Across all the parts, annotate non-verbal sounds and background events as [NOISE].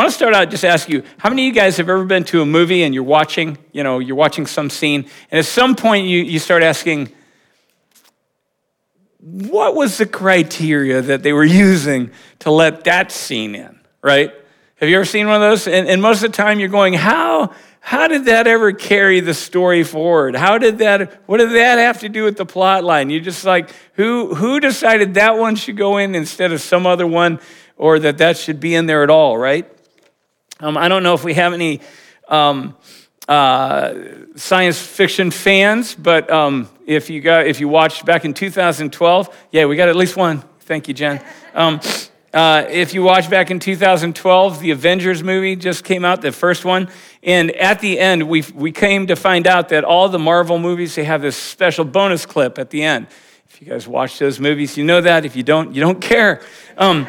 want to start out just ask you, how many of you guys have ever been to a movie and you're watching, you know, you're watching some scene, and at some point you, you start asking, what was the criteria that they were [LAUGHS] using to let that scene in, right? Have you ever seen one of those? And, and most of the time you're going, how, how did that ever carry the story forward? How did that, what did that have to do with the plot line? You're just like, who, who decided that one should go in instead of some other one or that that should be in there at all, right? Um, I don't know if we have any um, uh, science fiction fans, but um, if you got if you watched back in 2012, yeah, we got at least one. Thank you, Jen. Um, uh, if you watch back in 2012, the Avengers movie just came out, the first one. And at the end, we, we came to find out that all the Marvel movies, they have this special bonus clip at the end. If you guys watch those movies, you know that. If you don't, you don't care. Um,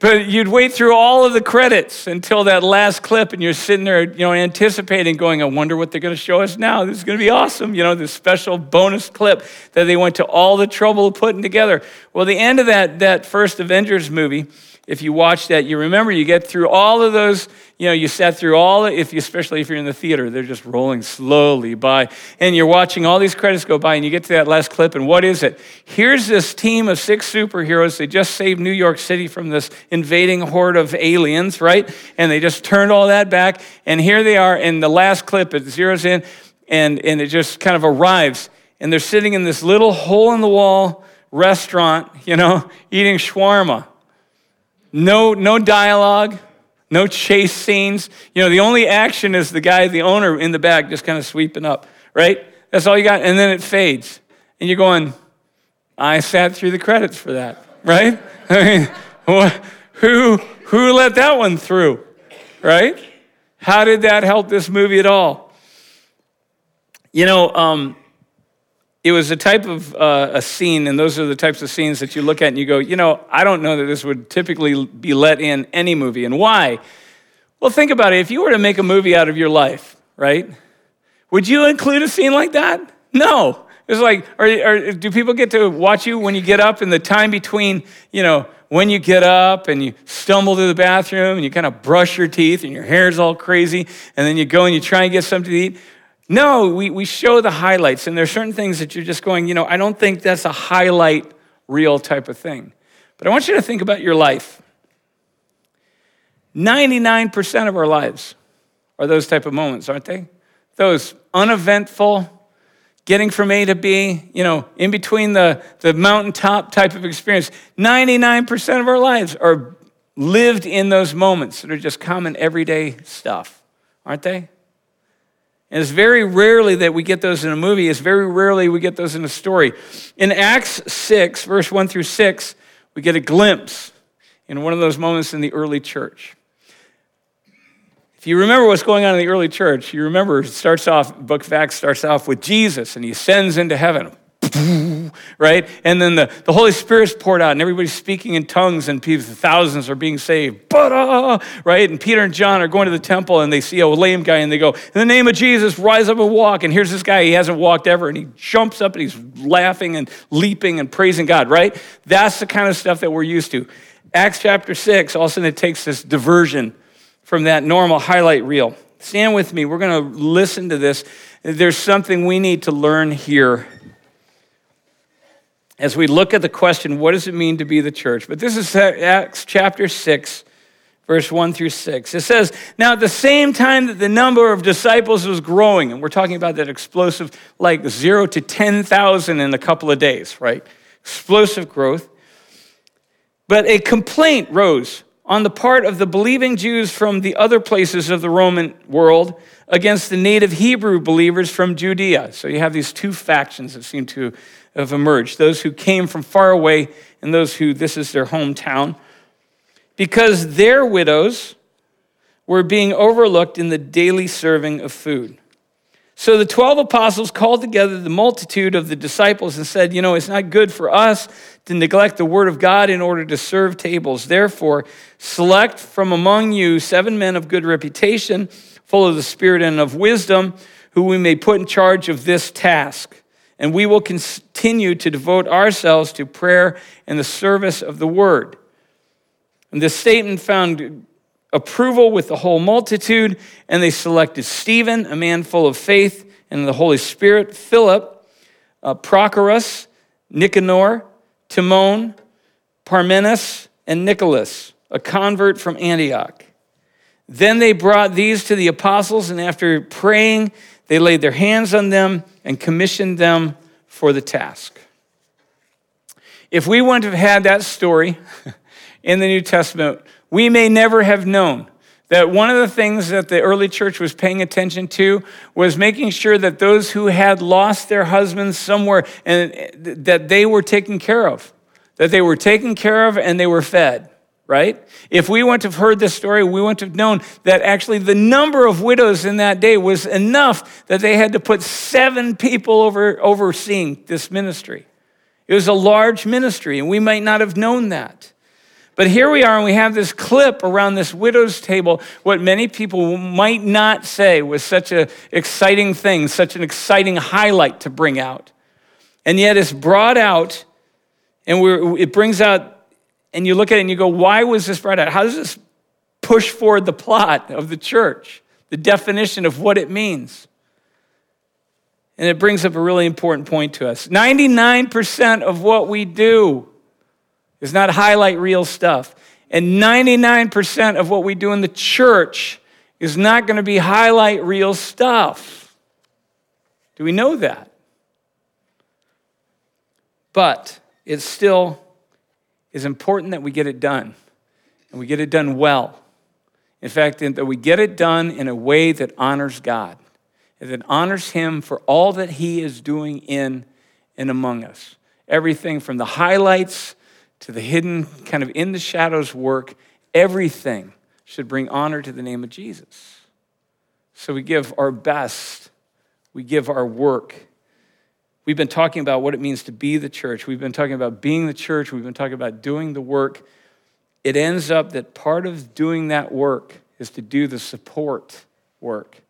but you'd wait through all of the credits until that last clip, and you're sitting there, you know, anticipating, going, I wonder what they're going to show us now. This is going to be awesome. You know, this special bonus clip that they went to all the trouble of putting together. Well, the end of that, that first Avengers movie, if you watch that, you remember you get through all of those, you know, you sat through all, if you, especially if you're in the theater, they're just rolling slowly by, and you're watching all these credits go by, and you get to that last clip, and what is it? Here's this team of six superheroes. They just saved New York City from this invading horde of aliens, right? And they just turned all that back, and here they are, and the last clip, it zeroes in, and, and it just kind of arrives, and they're sitting in this little hole in the wall restaurant, you know, eating shawarma no, no dialogue, no chase scenes. You know, the only action is the guy, the owner in the back, just kind of sweeping up, right? That's all you got. And then it fades. And you're going, I sat through the credits for that, right? [LAUGHS] I mean, who, who let that one through, right? How did that help this movie at all? You know, um, it was a type of uh, a scene, and those are the types of scenes that you look at and you go, you know, I don't know that this would typically be let in any movie. And why? Well, think about it. If you were to make a movie out of your life, right? Would you include a scene like that? No. It's like, do people get to watch you when you get up in the time between, you know, when you get up and you stumble to the bathroom and you kind of brush your teeth and your hair's all crazy and then you go and you try and get something to eat? No, we, we show the highlights, and there are certain things that you're just going, you know, I don't think that's a highlight reel type of thing. But I want you to think about your life. 99% of our lives are those type of moments, aren't they? Those uneventful, getting from A to B, you know, in between the, the mountaintop type of experience. 99% of our lives are lived in those moments that are just common everyday stuff, aren't they? And it's very rarely that we get those in a movie. It's very rarely we get those in a story. In Acts 6, verse 1 through 6, we get a glimpse in one of those moments in the early church. If you remember what's going on in the early church, you remember it starts off, book of Acts starts off with Jesus and he ascends into heaven. Right? And then the, the Holy Spirit's poured out, and everybody's speaking in tongues, and people, thousands are being saved. Right? And Peter and John are going to the temple, and they see a lame guy, and they go, In the name of Jesus, rise up and walk. And here's this guy, he hasn't walked ever, and he jumps up and he's laughing and leaping and praising God, right? That's the kind of stuff that we're used to. Acts chapter 6, all of a sudden it takes this diversion from that normal highlight reel. Stand with me. We're going to listen to this. There's something we need to learn here as we look at the question, what does it mean to be the church? But this is Acts chapter 6, verse 1 through 6. It says, Now at the same time that the number of disciples was growing, and we're talking about that explosive, like zero to 10,000 in a couple of days, right? Explosive growth. But a complaint rose on the part of the believing Jews from the other places of the Roman world against the native Hebrew believers from Judea. So you have these two factions that seem to have emerged those who came from far away and those who this is their hometown, because their widows were being overlooked in the daily serving of food. So the 12 apostles called together the multitude of the disciples and said, You know, it's not good for us to neglect the word of God in order to serve tables. Therefore, select from among you seven men of good reputation, full of the Spirit and of wisdom, who we may put in charge of this task and we will continue to devote ourselves to prayer and the service of the word. And this statement found approval with the whole multitude, and they selected Stephen, a man full of faith and the Holy Spirit, Philip, uh, Prochorus, Nicanor, Timon, Parmenas, and Nicholas, a convert from Antioch. Then they brought these to the apostles, and after praying, they laid their hands on them and commissioned them for the task. If we wouldn't have had that story [LAUGHS] in the New Testament, we may never have known. That one of the things that the early church was paying attention to was making sure that those who had lost their husbands somewhere and uh, that they were taken care of. That they were taken care of and they were fed right? If we wouldn't have heard this story we wouldn't have known that actually the number of widows in that day was enough that they had to put seven people over overseeing this ministry. It was a large ministry and we might not have known that but here we are, and we have this clip around this widow's table, what many people might not say was such an exciting thing, such an exciting highlight to bring out. And yet it's brought out, and it brings out, and you look at it and you go, why was this brought out? How does this push forward the plot of the church, the definition of what it means? And it brings up a really important point to us 99% of what we do is not highlight reel stuff. And 99% of what we do in the church is not going to be highlight reel stuff. Do we know that? But it still is important that we get it done, and we get it done well. In fact, that we get it done in a way that honors God, and that honors Him for all that He is doing in and among us. Everything from the highlights to the hidden, kind of in the shadows work, everything should bring honor to the name of Jesus. So we give our best, we give our work. We've been talking about what it means to be the church. We've been talking about being the church. We've been talking about doing the work. It ends up that part of doing that work is to do the support work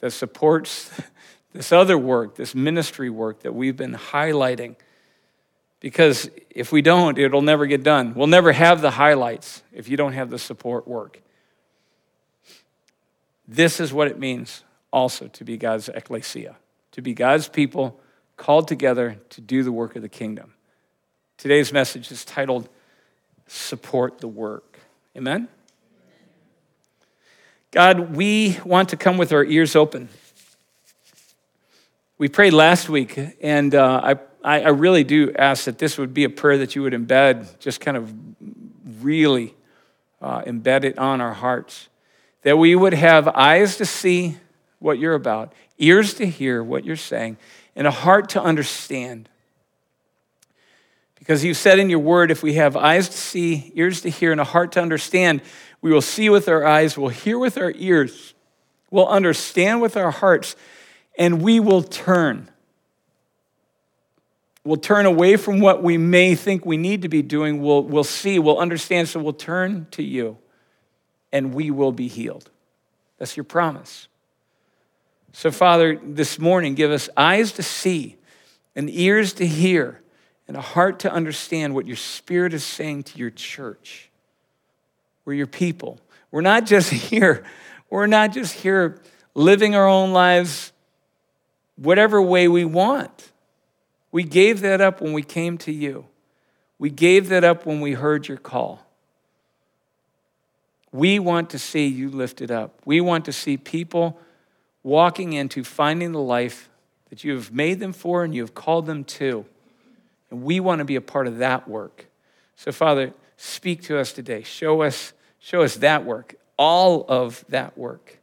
that supports [LAUGHS] this other work, this ministry work that we've been highlighting because if we don't, it'll never get done. We'll never have the highlights if you don't have the support work. This is what it means also to be God's ecclesia, to be God's people called together to do the work of the kingdom. Today's message is titled Support the Work. Amen? God, we want to come with our ears open. We prayed last week, and uh, I I, I really do ask that this would be a prayer that you would embed, just kind of really uh, embed it on our hearts. That we would have eyes to see what you're about, ears to hear what you're saying, and a heart to understand. Because you said in your word, if we have eyes to see, ears to hear, and a heart to understand, we will see with our eyes, we'll hear with our ears, we'll understand with our hearts, and we will turn. We'll turn away from what we may think we need to be doing. We'll, we'll see, we'll understand, so we'll turn to you and we will be healed. That's your promise. So, Father, this morning, give us eyes to see and ears to hear and a heart to understand what your Spirit is saying to your church. We're your people. We're not just [LAUGHS] here, we're not just here living our own lives whatever way we want. We gave that up when we came to you. We gave that up when we heard your call. We want to see you lifted up. We want to see people walking into finding the life that you have made them for and you have called them to. And we want to be a part of that work. So, Father, speak to us today. Show us, show us that work, all of that work,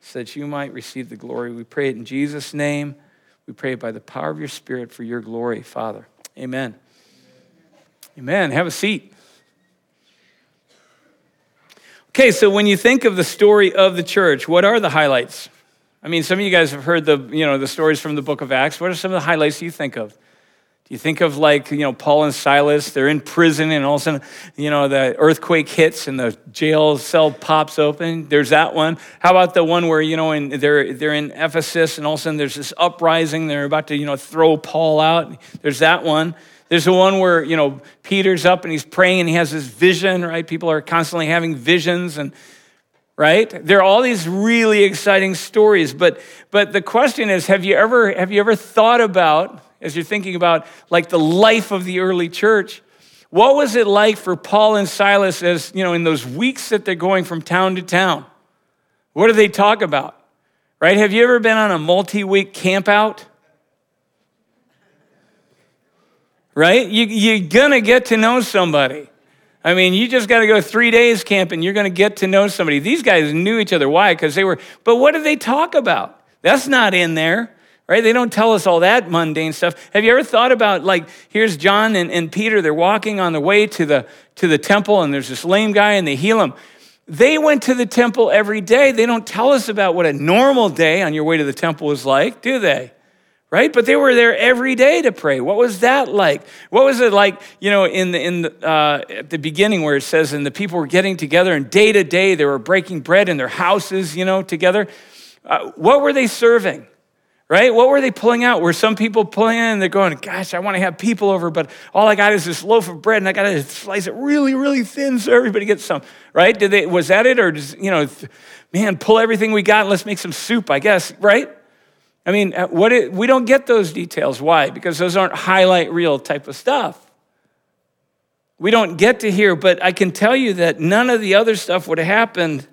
so that you might receive the glory. We pray it in Jesus' name. We pray by the power of your Spirit for your glory, Father. Amen. Amen. Have a seat. Okay, so when you think of the story of the church, what are the highlights? I mean, some of you guys have heard the, you know, the stories from the book of Acts. What are some of the highlights you think of? Do you think of like, you know, Paul and Silas, they're in prison and all of a sudden, you know, the earthquake hits and the jail cell pops open? There's that one. How about the one where, you know, in, they're, they're in Ephesus and all of a sudden there's this uprising. They're about to, you know, throw Paul out. There's that one. There's the one where, you know, Peter's up and he's praying and he has this vision, right? People are constantly having visions and right? There are all these really exciting stories, but but the question is, have you ever have you ever thought about as you're thinking about like the life of the early church? What was it like for Paul and Silas as, you know, in those weeks that they're going from town to town? What do they talk about? Right? Have you ever been on a multi-week camp out? Right? You, you're gonna get to know somebody. I mean, you just got to go three days camping. You're going to get to know somebody. These guys knew each other. Why? Because they were, but what did they talk about? That's not in there, right? They don't tell us all that mundane stuff. Have you ever thought about, like, here's John and, and Peter, they're walking on the way to the, to the temple, and there's this lame guy, and they heal him. They went to the temple every day. They don't tell us about what a normal day on your way to the temple was like, do they? right? But they were there every day to pray. What was that like? What was it like, you know, in the, in the, uh, at the beginning where it says, and the people were getting together, and day to day they were breaking bread in their houses, you know, together. Uh, what were they serving? Right? What were they pulling out? Were some people pulling in and they're going, Gosh, I want to have people over, but all I got is this loaf of bread and I got to slice it really, really thin so everybody gets some. Right? Did they, was that it? Or just, you know, man, pull everything we got and let's make some soup, I guess, right? I mean, uh, what it, we don't get those details. Why? Because those aren't highlight reel type of stuff. We don't get to hear, but I can tell you that none of the other stuff would have happened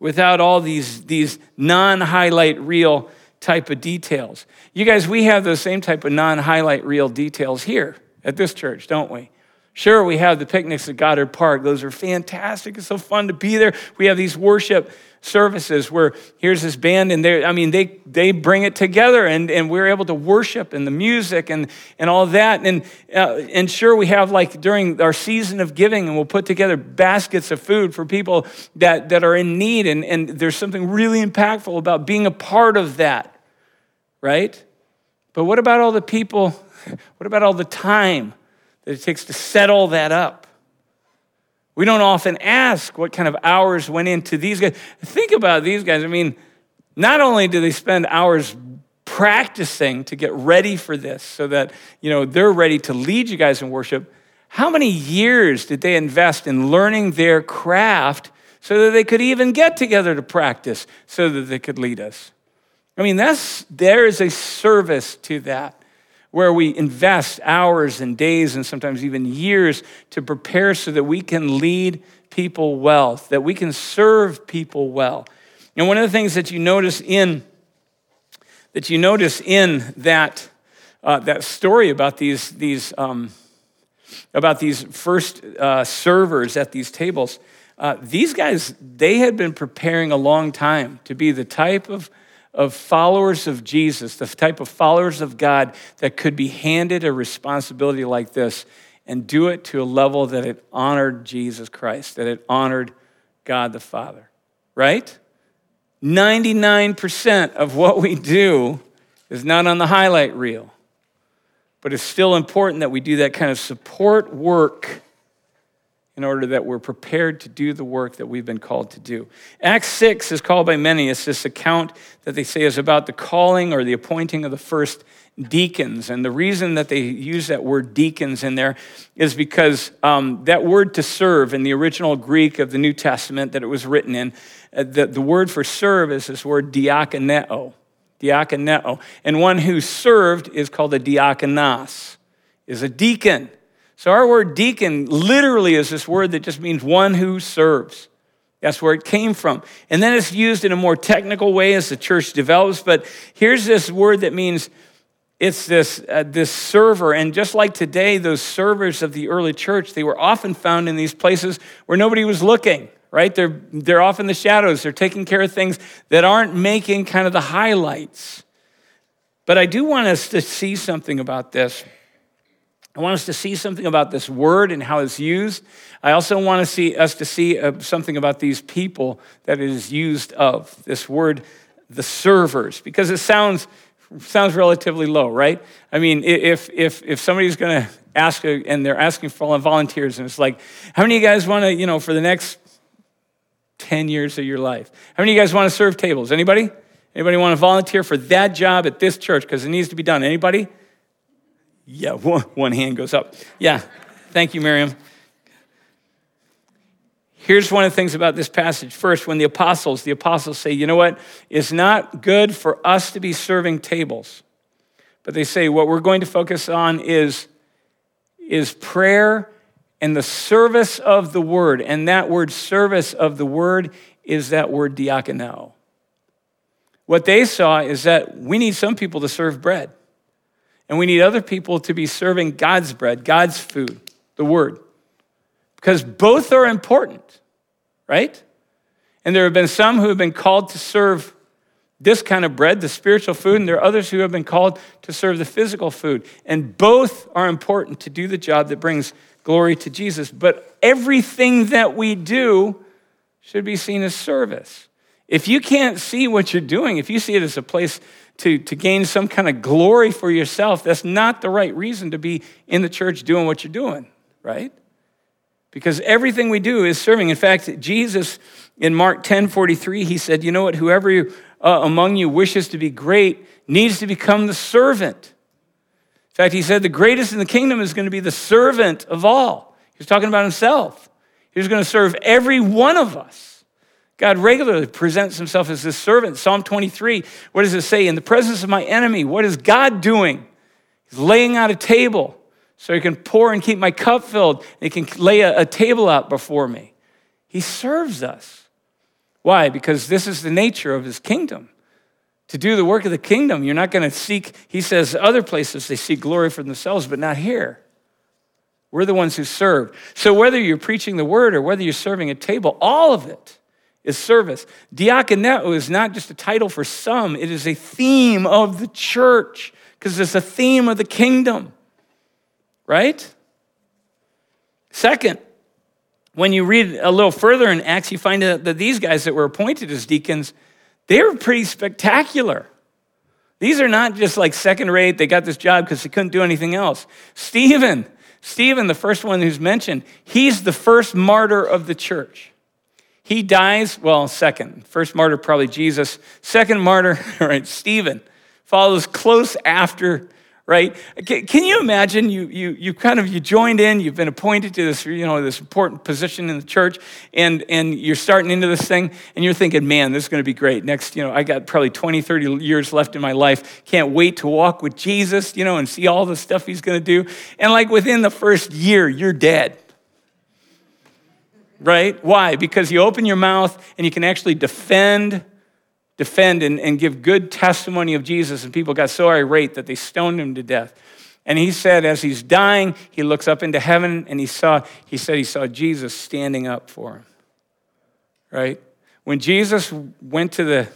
without all these, these non highlight reel type of details. You guys, we have those same type of non highlight reel details here at this church, don't we? Sure, we have the picnics at Goddard Park. Those are fantastic. It's so fun to be there. We have these worship services where here's this band and they I mean they they bring it together and, and we're able to worship and the music and and all that. And uh, and sure we have like during our season of giving and we'll put together baskets of food for people that that are in need. And and there's something really impactful about being a part of that right? But what about all the people [LAUGHS] what about all the time that it takes to set all that up we don't often ask what kind of hours went into these guys. Think about these guys. I mean, not only do they spend hours practicing to get ready for this so that, you know, they're ready to lead you guys in worship, how many years did they invest in learning their craft so that they could even get together to practice so that they could lead us? I mean, that's there is a service to that where we invest hours and days and sometimes even years to prepare so that we can lead people well, that we can serve people well. And one of the things that you notice in that you notice in that uh, that story about these these um, about these first uh, servers at these tables, uh, these guys they had been preparing a long time to be the type of of followers of Jesus, the type of followers of God that could be handed a responsibility like this and do it to a level that it honored Jesus Christ, that it honored God the Father, right? 99% of what we do is not on the highlight reel, but it's still important that we do that kind of support work in order that we're prepared to do the work that we've been called to do. Acts 6 is called by many, it's this account that they say is about the calling or the appointing of the first deacons. And the reason that they use that word deacons in there is because um, that word to serve in the original Greek of the New Testament that it was written in, uh, the, the word for serve is this word diakoneo. Diakoneo. And one who served is called a diakonos, is a deacon. So, our word deacon literally is this word that just means one who serves. That's where it came from. And then it's used in a more technical way as the church develops. But here's this word that means it's this, uh, this server. And just like today, those servers of the early church, they were often found in these places where nobody was looking, right? They're, they're off in the shadows. They're taking care of things that aren't making kind of the highlights. But I do want us to see something about this. I want us to see something about this word and how it's used. I also want to see us to see uh, something about these people that it is used of. This word, the servers, because it sounds sounds relatively low, right? I mean, if if if somebody's going to ask a, and they're asking for volunteers, and it's like, how many of you guys want to, you know, for the next ten years of your life, how many of you guys want to serve tables? Anybody? Anybody want to volunteer for that job at this church because it needs to be done? Anybody? Yeah, [LAUGHS] one, one hand goes up. Yeah, thank you, Miriam. Here's one of the things about this passage. First, when the apostles, the apostles say, you know what? It's not good for us to be serving tables. But they say what we're going to focus on is, is prayer and the service of the word. And that word service of the word is that word diakoneo. What they saw is that we need some people to serve bread. And we need other people to be serving God's bread, God's food, the word. Because both are important, right? And there have been some who have been called to serve this kind of bread, the spiritual food, and there are others who have been called to serve the physical food. And both are important to do the job that brings glory to Jesus. But everything that we do should be seen as service. If you can't see what you're doing, if you see it as a place to, to gain some kind of glory for yourself, that's not the right reason to be in the church doing what you're doing, right? Because everything we do is serving. In fact, Jesus in Mark 10 43, he said, You know what? Whoever uh, among you wishes to be great needs to become the servant. In fact, he said, The greatest in the kingdom is going to be the servant of all. He was talking about himself. He was going to serve every one of us. God regularly presents himself as this servant. Psalm 23, what does it say? In the presence of my enemy, what is God doing? He's laying out a table so he can pour and keep my cup filled, and he can lay a, a table out before me. He serves us. Why? Because this is the nature of his kingdom. To do the work of the kingdom, you're not going to seek, he says, other places they seek glory for themselves, but not here. We're the ones who serve. So whether you're preaching the word or whether you're serving a table, all of it is service. Diakoneo is not just a title for some, it is a theme of the church because it's a theme of the kingdom, right? Second, when you read a little further in Acts, you find out that these guys that were appointed as deacons, they were pretty spectacular. These are not just like second rate, they got this job because they couldn't do anything else. Stephen, Stephen, the first one who's mentioned, he's the first martyr of the church. He dies, well, second. First martyr, probably Jesus. Second martyr, [LAUGHS] right, Stephen, follows close after, right? Can you imagine you, you, you kind of, you joined in, you've been appointed to this, you know, this important position in the church, and, and you're starting into this thing, and you're thinking, man, this is going to be great. Next, you know, I got probably 20, 30 years left in my life. Can't wait to walk with Jesus, you know, and see all the stuff he's going to do. And like within the first year, you're dead right? Why? Because you open your mouth and you can actually defend, defend and, and give good testimony of Jesus. And people got so irate that they stoned him to death. And he said, as he's dying, he looks up into heaven and he saw, he said he saw Jesus standing up for him. Right? When Jesus went to the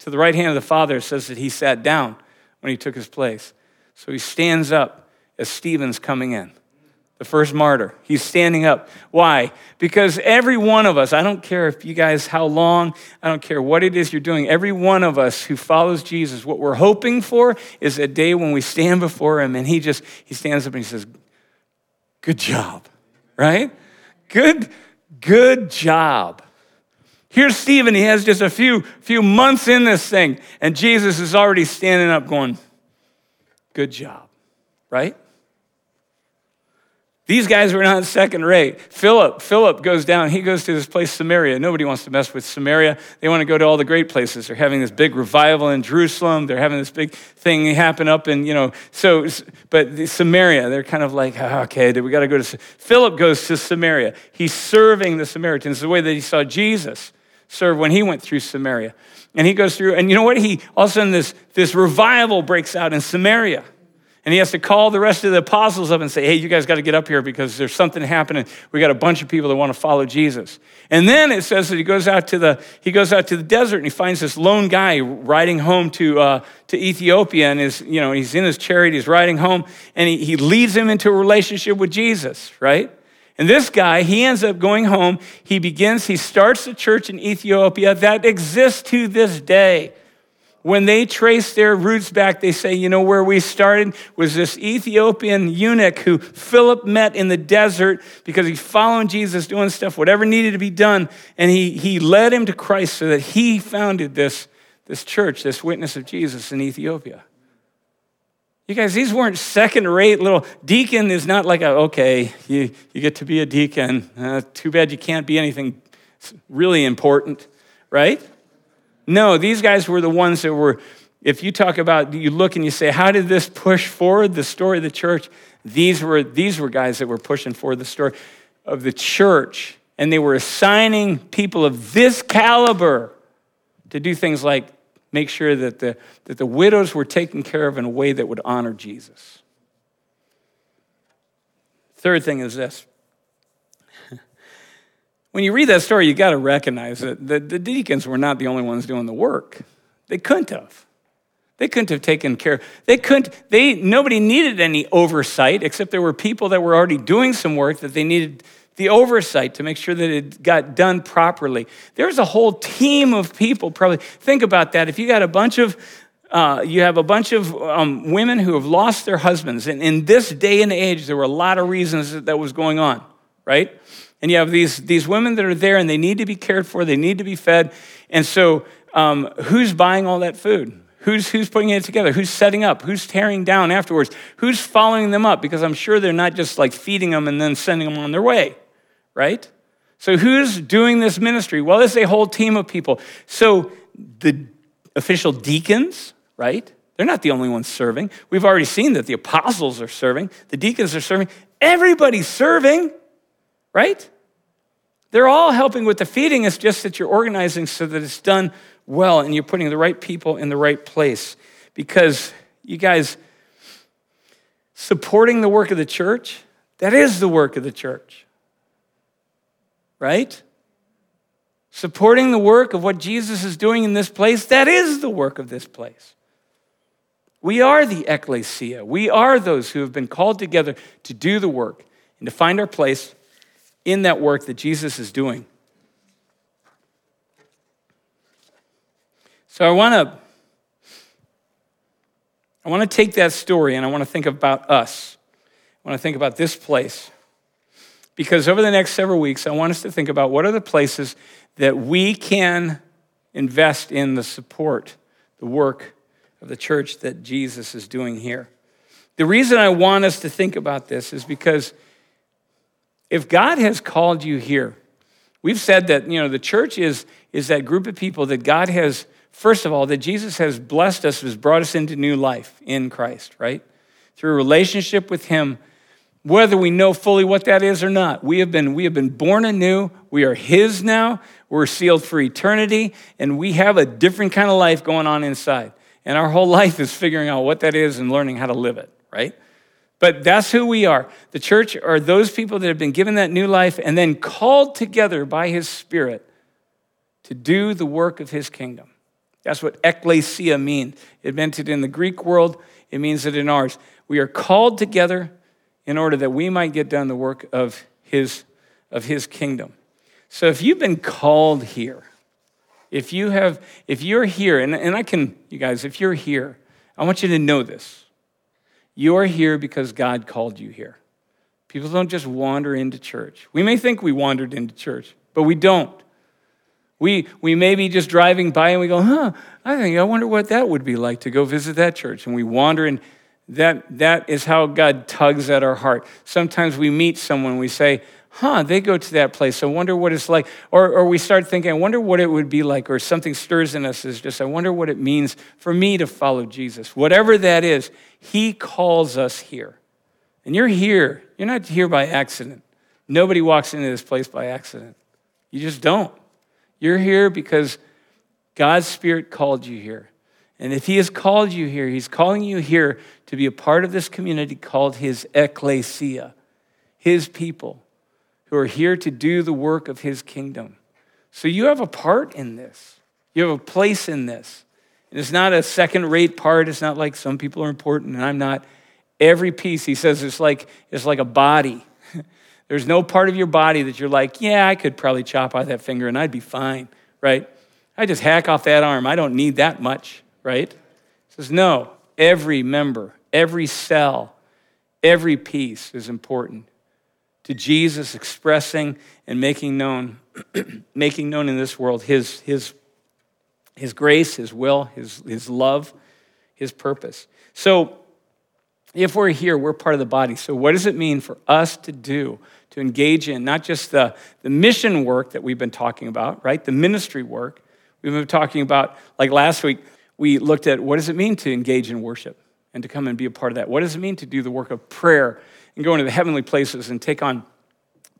to the right hand of the Father, it says that he sat down when he took his place. So he stands up as Stephen's coming in the first martyr. He's standing up. Why? Because every one of us, I don't care if you guys how long, I don't care what it is you're doing, every one of us who follows Jesus, what we're hoping for is a day when we stand before him and he just he stands up and he says, "Good job." Right? Good good job. Here's Stephen, he has just a few few months in this thing and Jesus is already standing up going, "Good job." Right? These guys were not second rate. Philip, Philip goes down. He goes to this place, Samaria. Nobody wants to mess with Samaria. They want to go to all the great places. They're having this big revival in Jerusalem. They're having this big thing happen up in, you know, so, but the Samaria, they're kind of like, oh, okay, we got to go to. Philip goes to Samaria. He's serving the Samaritans the way that he saw Jesus serve when he went through Samaria. And he goes through, and you know what? He all of a sudden this, this revival breaks out in Samaria. And he has to call the rest of the apostles up and say, hey, you guys got to get up here because there's something happening. We got a bunch of people that want to follow Jesus. And then it says that he goes out to the, he goes out to the desert and he finds this lone guy riding home to, uh, to Ethiopia. And is, you know, he's in his chariot, he's riding home, and he, he leads him into a relationship with Jesus, right? And this guy, he ends up going home. He begins, he starts a church in Ethiopia that exists to this day when they trace their roots back, they say, you know, where we started was this Ethiopian eunuch who Philip met in the desert because he's following Jesus doing stuff, whatever needed to be done. And he, he led him to Christ so that he founded this, this church, this witness of Jesus in Ethiopia. You guys, these weren't second rate little. Deacon is not like a, okay, you, you get to be a deacon. Uh, too bad you can't be anything really important, right? No, these guys were the ones that were, if you talk about, you look and you say, how did this push forward the story of the church? These were, these were guys that were pushing forward the story of the church. And they were assigning people of this caliber to do things like make sure that the, that the widows were taken care of in a way that would honor Jesus. Third thing is this. When you read that story, you got to recognize that the, the deacons were not the only ones doing the work. They couldn't have. They couldn't have taken care. They couldn't. They nobody needed any oversight except there were people that were already doing some work that they needed the oversight to make sure that it got done properly. There's a whole team of people, probably. Think about that. If you got a bunch of, uh, you have a bunch of um, women who have lost their husbands, and in this day and age, there were a lot of reasons that, that was going on, right? And you have these, these women that are there and they need to be cared for, they need to be fed. And so, um, who's buying all that food? Who's, who's putting it together? Who's setting up? Who's tearing down afterwards? Who's following them up? Because I'm sure they're not just like feeding them and then sending them on their way right? So, who's doing this ministry? Well, it's a whole team of people. So, the official deacons, right? They're not the only ones serving. We've already seen that the apostles are serving, the deacons are serving. Everybody's serving, right? They're all helping with the feeding. It's just that you're organizing so that it's done well and you're putting the right people in the right place. Because you guys, supporting the work of the church, that is the work of the church right? Supporting the work of what Jesus is doing in this place, that is the work of this place. We are the ecclesia. We are those who have been called together to do the work and to find our place in that work that Jesus is doing. So I want to I want to take that story and I want to think about us. I want to think about this place. Because over the next several weeks, I want us to think about what are the places that we can invest in the support, the work of the church that Jesus is doing here. The reason I want us to think about this is because if God has called you here, we've said that you know the church is, is that group of people that God has, first of all, that Jesus has blessed us, has brought us into new life in Christ, right? Through a relationship with Him whether we know fully what that is or not. We have been, we have been born anew. We are His now. We're sealed for eternity, and we have a different kind of life going on inside. And our whole life is figuring out what that is and learning how to live it, right? But that's who we are. The church are those people that have been given that new life and then called together by His Spirit to do the work of His kingdom. That's what ecclesia means. It meant it in the Greek world, it means it in ours. We are called together in order that we might get done the work of his, of his kingdom. So if you've been called here, if you have, if you're here, and, and I can, you guys, if you're here, I want you to know this. You're here because God called you here. People don't just wander into church. We may think we wandered into church, but we don't. We, we may be just driving by and we go, huh, I think, I wonder what that would be like to go visit that church. And we wander in, that, that is how God tugs at our heart. Sometimes we meet someone, we say, huh, they go to that place. I wonder what it's like. Or, or we start thinking, I wonder what it would be like. Or something stirs in us is just, I wonder what it means for me to follow Jesus. Whatever that is, He calls us here. And you're here. You're not here by accident. Nobody walks into this place by accident. You just don't. You're here because God's Spirit called you here. And if He has called you here, He's calling you here to be a part of this community called His ecclesia, His people who are here to do the work of His kingdom. So you have a part in this, you have a place in this. And it's not a second rate part, it's not like some people are important and I'm not. Every piece, He says, it's like, it's like a body. [LAUGHS] There's no part of your body that you're like, yeah, I could probably chop off that finger and I'd be fine, right? I just hack off that arm. I don't need that much right? He says, no, every member, every cell, every piece is important to Jesus expressing and making known, [CLEARS THROAT] making known in this world his, his, his grace, his will, his, his love, his purpose. So if we're here, we're part of the body. So, what does it mean for us to do to engage in not just the, the mission work that we've been talking about, right? The ministry work. We've been talking about, like last week, we looked at what does it mean to engage in worship and to come and be a part of that? What does it mean to do the work of prayer and go into the heavenly places and take on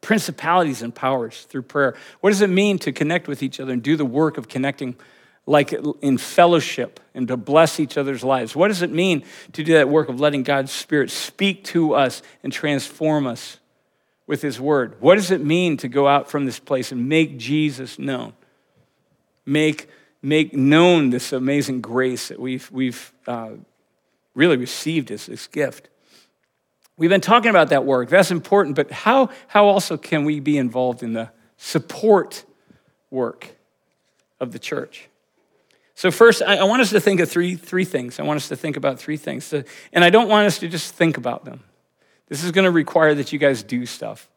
principalities and powers through prayer? What does it mean to connect with each other and do the work of connecting like in fellowship and to bless each other's lives? What does it mean to do that work of letting God's Spirit speak to us and transform us with His Word? What does it mean to go out from this place and make Jesus known? Make, make known this amazing grace that we've, we've uh, really received as this gift. We've been talking about that work. That's important, but how, how also can we be involved in the support work of the church? So, first, I, I want us to think of three, three things. I want us to think about three things. So, and I don't want us to just think about them. This is going to require that you guys do stuff.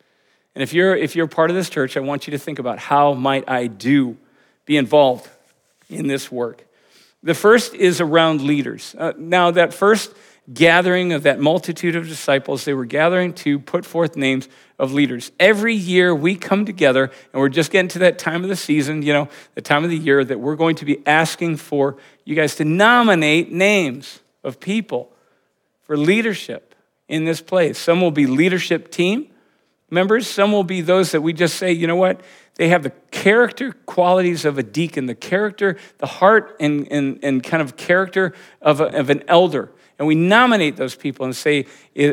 And if you're, if you're part of this church, I want you to think about how might I do, be involved in this work. The first is around leaders. Uh, now, that first gathering of that multitude of disciples, they were gathering to put forth names of leaders. Every year we come together, and we're just getting to that time of the season, you know, the time of the year that we're going to be asking for you guys to nominate names of people for leadership in this place. Some will be leadership team members, some will be those that we just say, you know what, they have the character qualities of a deacon, the character, the heart, and, and, and kind of character of, a, of an elder and we nominate those people and say,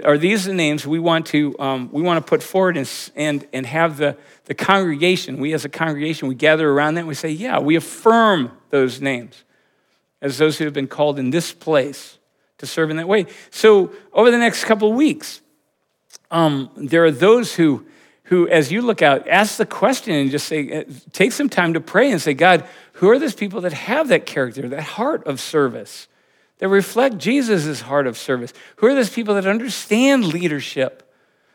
are these the names we want to, um, we want to put forward and, and, and have the, the congregation, we as a congregation, we gather around that and we say, yeah, we affirm those names as those who have been called in this place to serve in that way. So over the next couple of weeks, um, there are those who, who, as you look out, ask the question and just say, uh, take some time to pray and say, God, who are those people that have that character, that heart of service? That reflect Jesus' heart of service? Who are those people that understand leadership,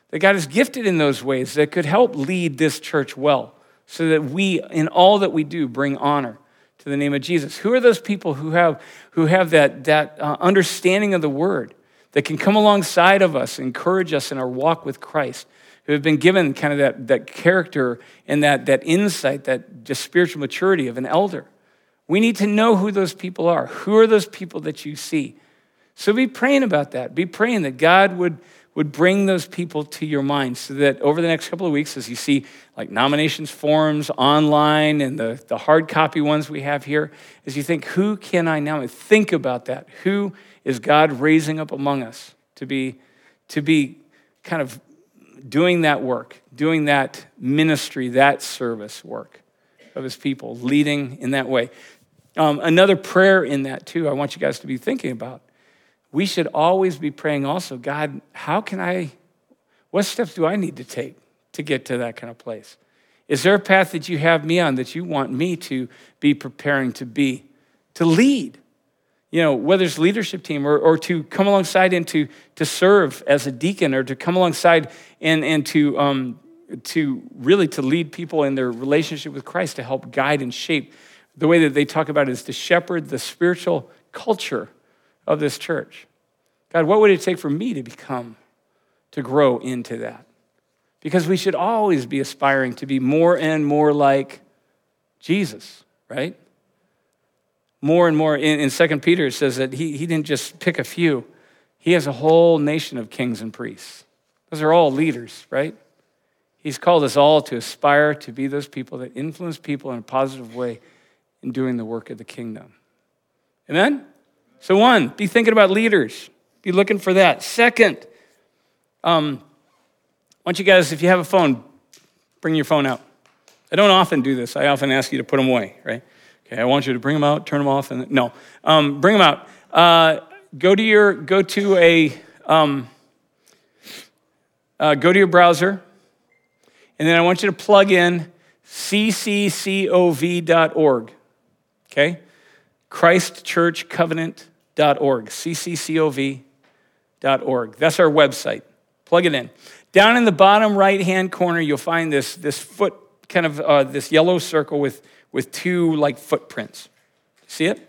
that God has gifted in those ways, that could help lead this church well, so that we, in all that we do, bring honor to the name of Jesus? Who are those people who have, who have that, that uh, understanding of the word, that can come alongside of us, encourage us in our walk with Christ? Who have been given kind of that, that character and that, that insight, that just spiritual maturity of an elder. We need to know who those people are. Who are those people that you see? So be praying about that. Be praying that God would, would bring those people to your mind so that over the next couple of weeks, as you see like nominations forms online and the, the hard copy ones we have here, as you think, who can I now think about that? Who is God raising up among us to be, to be kind of doing that work, doing that ministry, that service work of his people, leading in that way. Um, another prayer in that, too, I want you guys to be thinking about. We should always be praying also, God, how can I, what steps do I need to take to get to that kind of place? Is there a path that you have me on that you want me to be preparing to be, to lead? You know, whether it's leadership team or, or to come alongside and to, to serve as a deacon or to come alongside and, and to, um, to really to lead people in their relationship with Christ to help guide and shape the way that they talk about it is to shepherd the spiritual culture of this church. God, what would it take for me to become, to grow into that? Because we should always be aspiring to be more and more like Jesus, right? More and more. In, in 2 Peter, it says that he, he didn't just pick a few, he has a whole nation of kings and priests. Those are all leaders, right? He's called us all to aspire to be those people that influence people in a positive way in doing the work of the kingdom. Amen? So, one, be thinking about leaders, be looking for that. Second, um, I want you guys, if you have a phone, bring your phone out. I don't often do this. I often ask you to put them away, right? Okay, I want you to bring them out, turn them off, and no, um, bring them out. Uh, go to your go to a um, uh, go to your browser, and then I want you to plug in cccov.org. Okay? ChristChurchCovenant.org, cccov.org. That's our website. Plug it in. Down in the bottom right hand corner, you'll find this, this foot, kind of uh, this yellow circle with, with two like footprints. See it?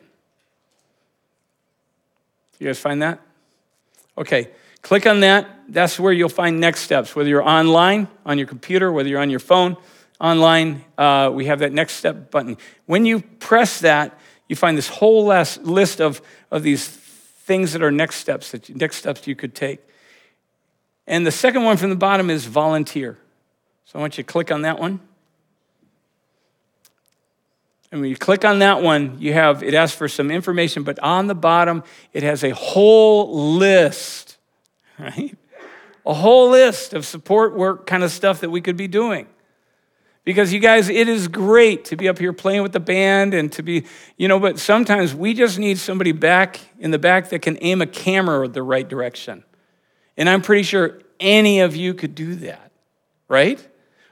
You guys find that? Okay. Click on that. That's where you'll find next steps, whether you're online, on your computer, whether you're on your phone, online, uh, we have that next step button. When you press that, you find this whole list of, of these things that are next steps, that you, next steps you could take. And the second one from the bottom is volunteer. So I want you to click on that one. And when you click on that one, you have, it asks for some information, but on the bottom, it has a whole list, [LAUGHS] right? A whole list of support work kind of stuff that we could be doing. Because you guys, it is great to be up here playing with the band and to be, you know, but sometimes we just need somebody back in the back that can aim a camera the right direction. And I'm pretty sure any of you could do that, right?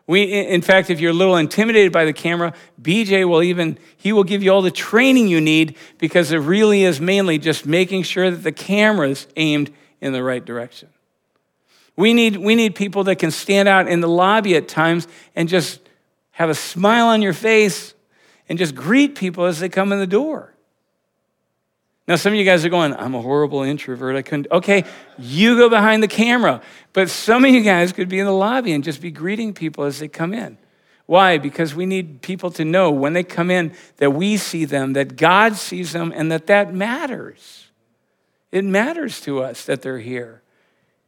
We, in fact, if you're a little intimidated by the camera, BJ will even, he will give you all the training you need because it really is mainly just making sure that the camera is aimed in the right direction. We need, we need people that can stand out in the lobby at times and just have a smile on your face and just greet people as they come in the door. Now, some of you guys are going, I'm a horrible introvert. I couldn't. Okay, you go behind the camera. But some of you guys could be in the lobby and just be greeting people as they come in. Why? Because we need people to know when they come in that we see them, that God sees them, and that that matters. It matters to us that they're here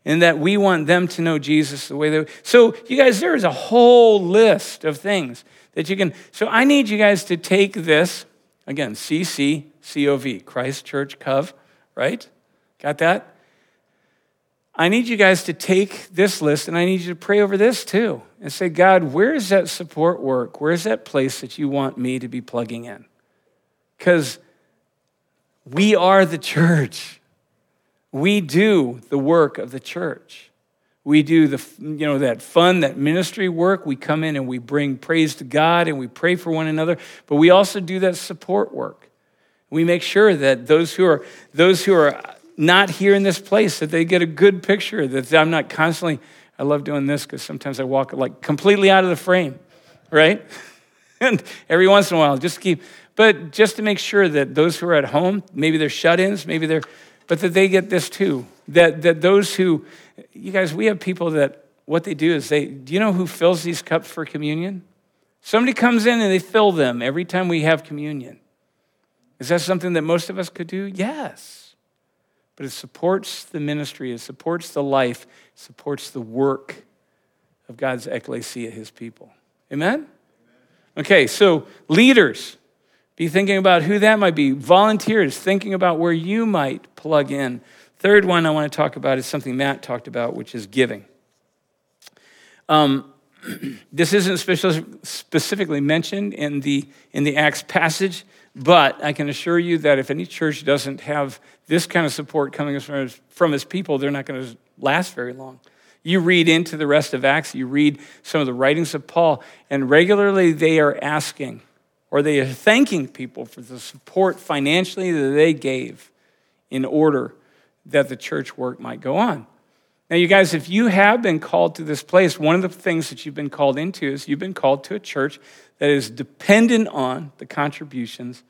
and that we want them to know Jesus the way they. So, you guys, there is a whole list of things that you can. So, I need you guys to take this again, CC COV, Christ Church Cov, right? Got that? I need you guys to take this list and I need you to pray over this too and say, God, where is that support work? Where is that place that you want me to be plugging in? Because we are the church. We do the work of the church. We do the, you know, that fun, that ministry work. We come in and we bring praise to God and we pray for one another, but we also do that support work. We make sure that those who are those who are not here in this place that they get a good picture. That I'm not constantly. I love doing this because sometimes I walk like completely out of the frame, right? [LAUGHS] and every once in a while, just keep. But just to make sure that those who are at home, maybe they're shut-ins, maybe they're, but that they get this too. That that those who, you guys, we have people that what they do is they. Do you know who fills these cups for communion? Somebody comes in and they fill them every time we have communion. Is that something that most of us could do? Yes. But it supports the ministry, it supports the life, it supports the work of God's ecclesia, his people. Amen? Okay, so leaders, be thinking about who that might be. Volunteers, thinking about where you might plug in. Third one I want to talk about is something Matt talked about, which is giving. Um, [CLEARS THROAT] this isn't specifically mentioned in the, in the Acts passage, but I can assure you that if any church doesn't have this kind of support coming from its, from its people, they're not going to last very long. You read into the rest of Acts, you read some of the writings of Paul, and regularly they are asking or they are thanking people for the support financially that they gave in order that the church work might go on. Now, you guys, if you have been called to this place, one of the things that you've been called into is you've been called to a church that is dependent on the contributions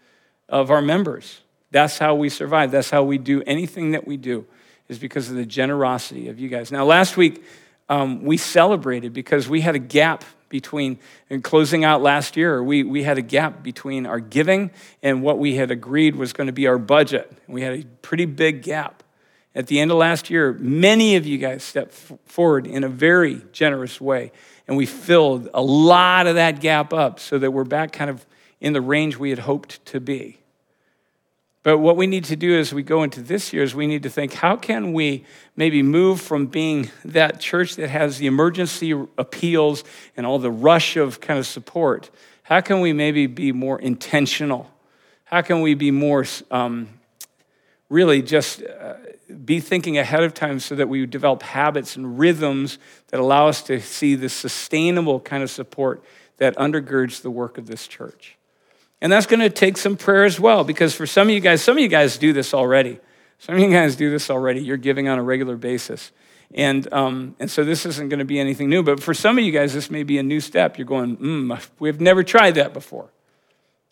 of our members. That's how we survive. That's how we do anything that we do, is because of the generosity of you guys. Now, last week, um, we celebrated because we had a gap between, in closing out last year, we, we had a gap between our giving and what we had agreed was going to be our budget. We had a pretty big gap. At the end of last year, many of you guys stepped forward in a very generous way, and we filled a lot of that gap up so that we're back kind of in the range we had hoped to be. But what we need to do as we go into this year is we need to think how can we maybe move from being that church that has the emergency appeals and all the rush of kind of support? How can we maybe be more intentional? How can we be more um, really just uh, be thinking ahead of time so that we develop habits and rhythms that allow us to see the sustainable kind of support that undergirds the work of this church. And that's going to take some prayer as well, because for some of you guys, some of you guys do this already. Some of you guys do this already. You're giving on a regular basis. And, um, and so this isn't going to be anything new. But for some of you guys, this may be a new step. You're going, mm, we've never tried that before.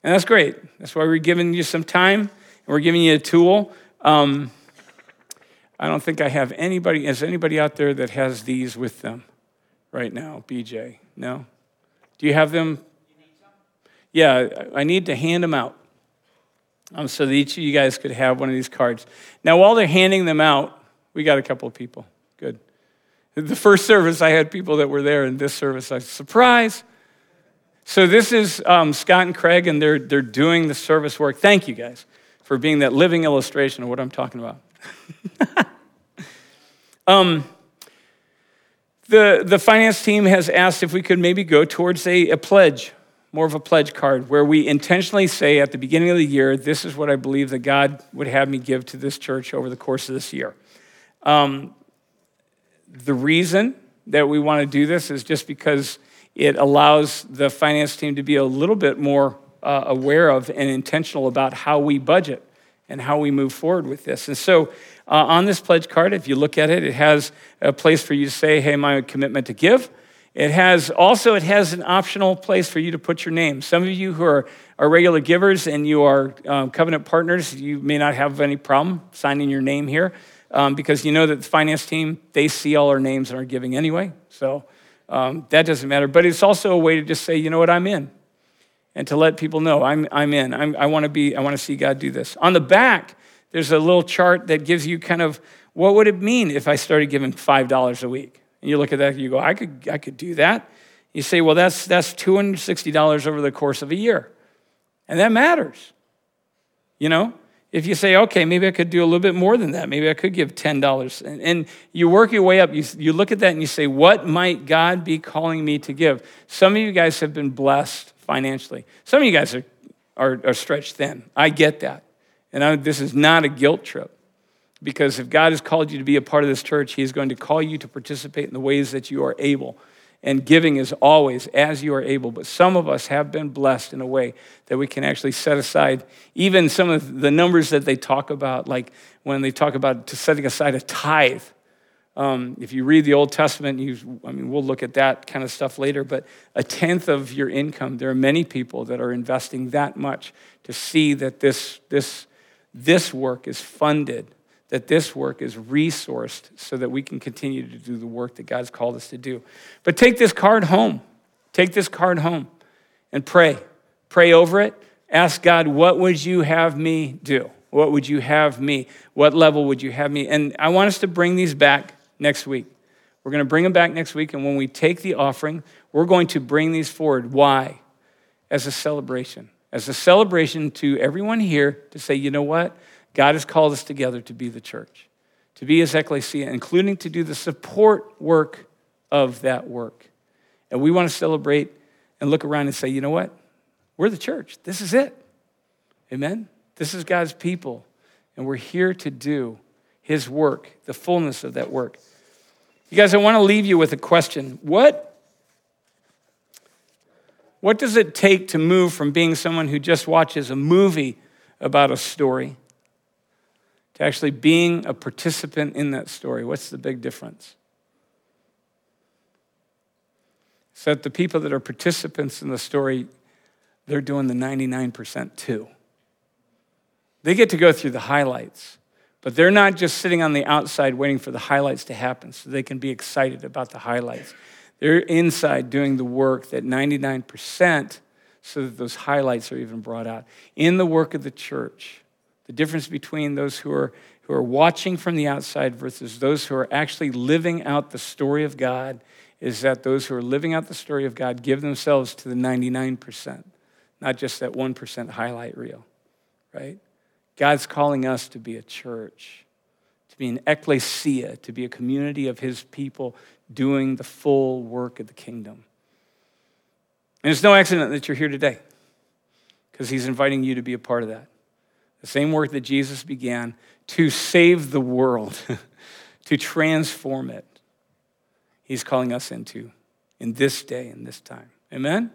And that's great. That's why we're giving you some time and we're giving you a tool. Um, I don't think I have anybody, is anybody out there that has these with them right now? BJ? No? Do you have them? Yeah, I need to hand them out um, so that each of you guys could have one of these cards. Now, while they're handing them out, we got a couple of people. Good. The first service, I had people that were there. In this service, I surprise. So this is um, Scott and Craig, and they're, they're doing the service work. Thank you guys for being that living illustration of what I'm talking about. [LAUGHS] um, the, the finance team has asked if we could maybe go towards a, a pledge, more of a pledge card, where we intentionally say at the beginning of the year, this is what I believe that God would have me give to this church over the course of this year. Um, the reason that we want to do this is just because it allows the finance team to be a little bit more uh, aware of and intentional about how we budget and how we move forward with this. And so, uh, on this pledge card, if you look at it, it has a place for you to say, "Hey, my commitment to give." It has also it has an optional place for you to put your name. Some of you who are, are regular givers and you are um, covenant partners, you may not have any problem signing your name here um, because you know that the finance team they see all our names and are giving anyway. So um, that doesn't matter. But it's also a way to just say, you know what, I'm in and to let people know I'm, I'm in. I'm, I want to be, I want to see God do this. On the back, there's a little chart that gives you kind of what would it mean if I started giving $5 a week? And you look at that, and you go, I could, I could do that. You say, well, that's, that's $260 over the course of a year. And that matters. You know, if you say, okay, maybe I could do a little bit more than that, maybe I could give $10, and, and, you work your way up, you, you look at that and you say, what might God be calling me to give? Some of you guys have been blessed financially. Some of you guys are, are, are stretched thin. I get that. And I, this is not a guilt trip. Because if God has called you to be a part of this church, He is going to call you to participate in the ways that you are able. And giving is always as you are able. But some of us have been blessed in a way that we can actually set aside even some of the numbers that they talk about, like when they talk about setting aside a tithe. Um, if you read the Old Testament, you, I mean, we'll look at that kind of stuff later, but a tenth of your income, there are many people that are investing that much to see that this, this, this work is funded, that this work is resourced so that we can continue to do the work that God's called us to do. But take this card home. Take this card home and pray. Pray over it. Ask God, what would you have me do? What would you have me? What level would you have me? And I want us to bring these back next week. We're going to bring them back next week, and when we take the offering, we're going to bring these forward. Why? As a celebration. As a celebration to everyone here to say, you know what? God has called us together to be the church, to be his ecclesia, including to do the support work of that work. And we want to celebrate and look around and say, you know what? We're the church. This is it. Amen? This is God's people. And we're here to do his work, the fullness of that work. You guys, I want to leave you with a question. What, what does it take to move from being someone who just watches a movie about a story to actually being a participant in that story? What's the big difference? So that the people that are participants in the story, they're doing the 99% too. They get to go through the highlights. But they're not just sitting on the outside waiting for the highlights to happen so they can be excited about the highlights. They're inside doing the work that 99% so that those highlights are even brought out. In the work of the church, the difference between those who are, who are watching from the outside versus those who are actually living out the story of God is that those who are living out the story of God give themselves to the 99%, not just that 1% highlight reel, right? God's calling us to be a church, to be an ecclesia, to be a community of his people doing the full work of the kingdom. And it's no accident that you're here today, because he's inviting you to be a part of that. The same work that Jesus began to save the world, [LAUGHS] to transform it, he's calling us into in this day and this time. Amen?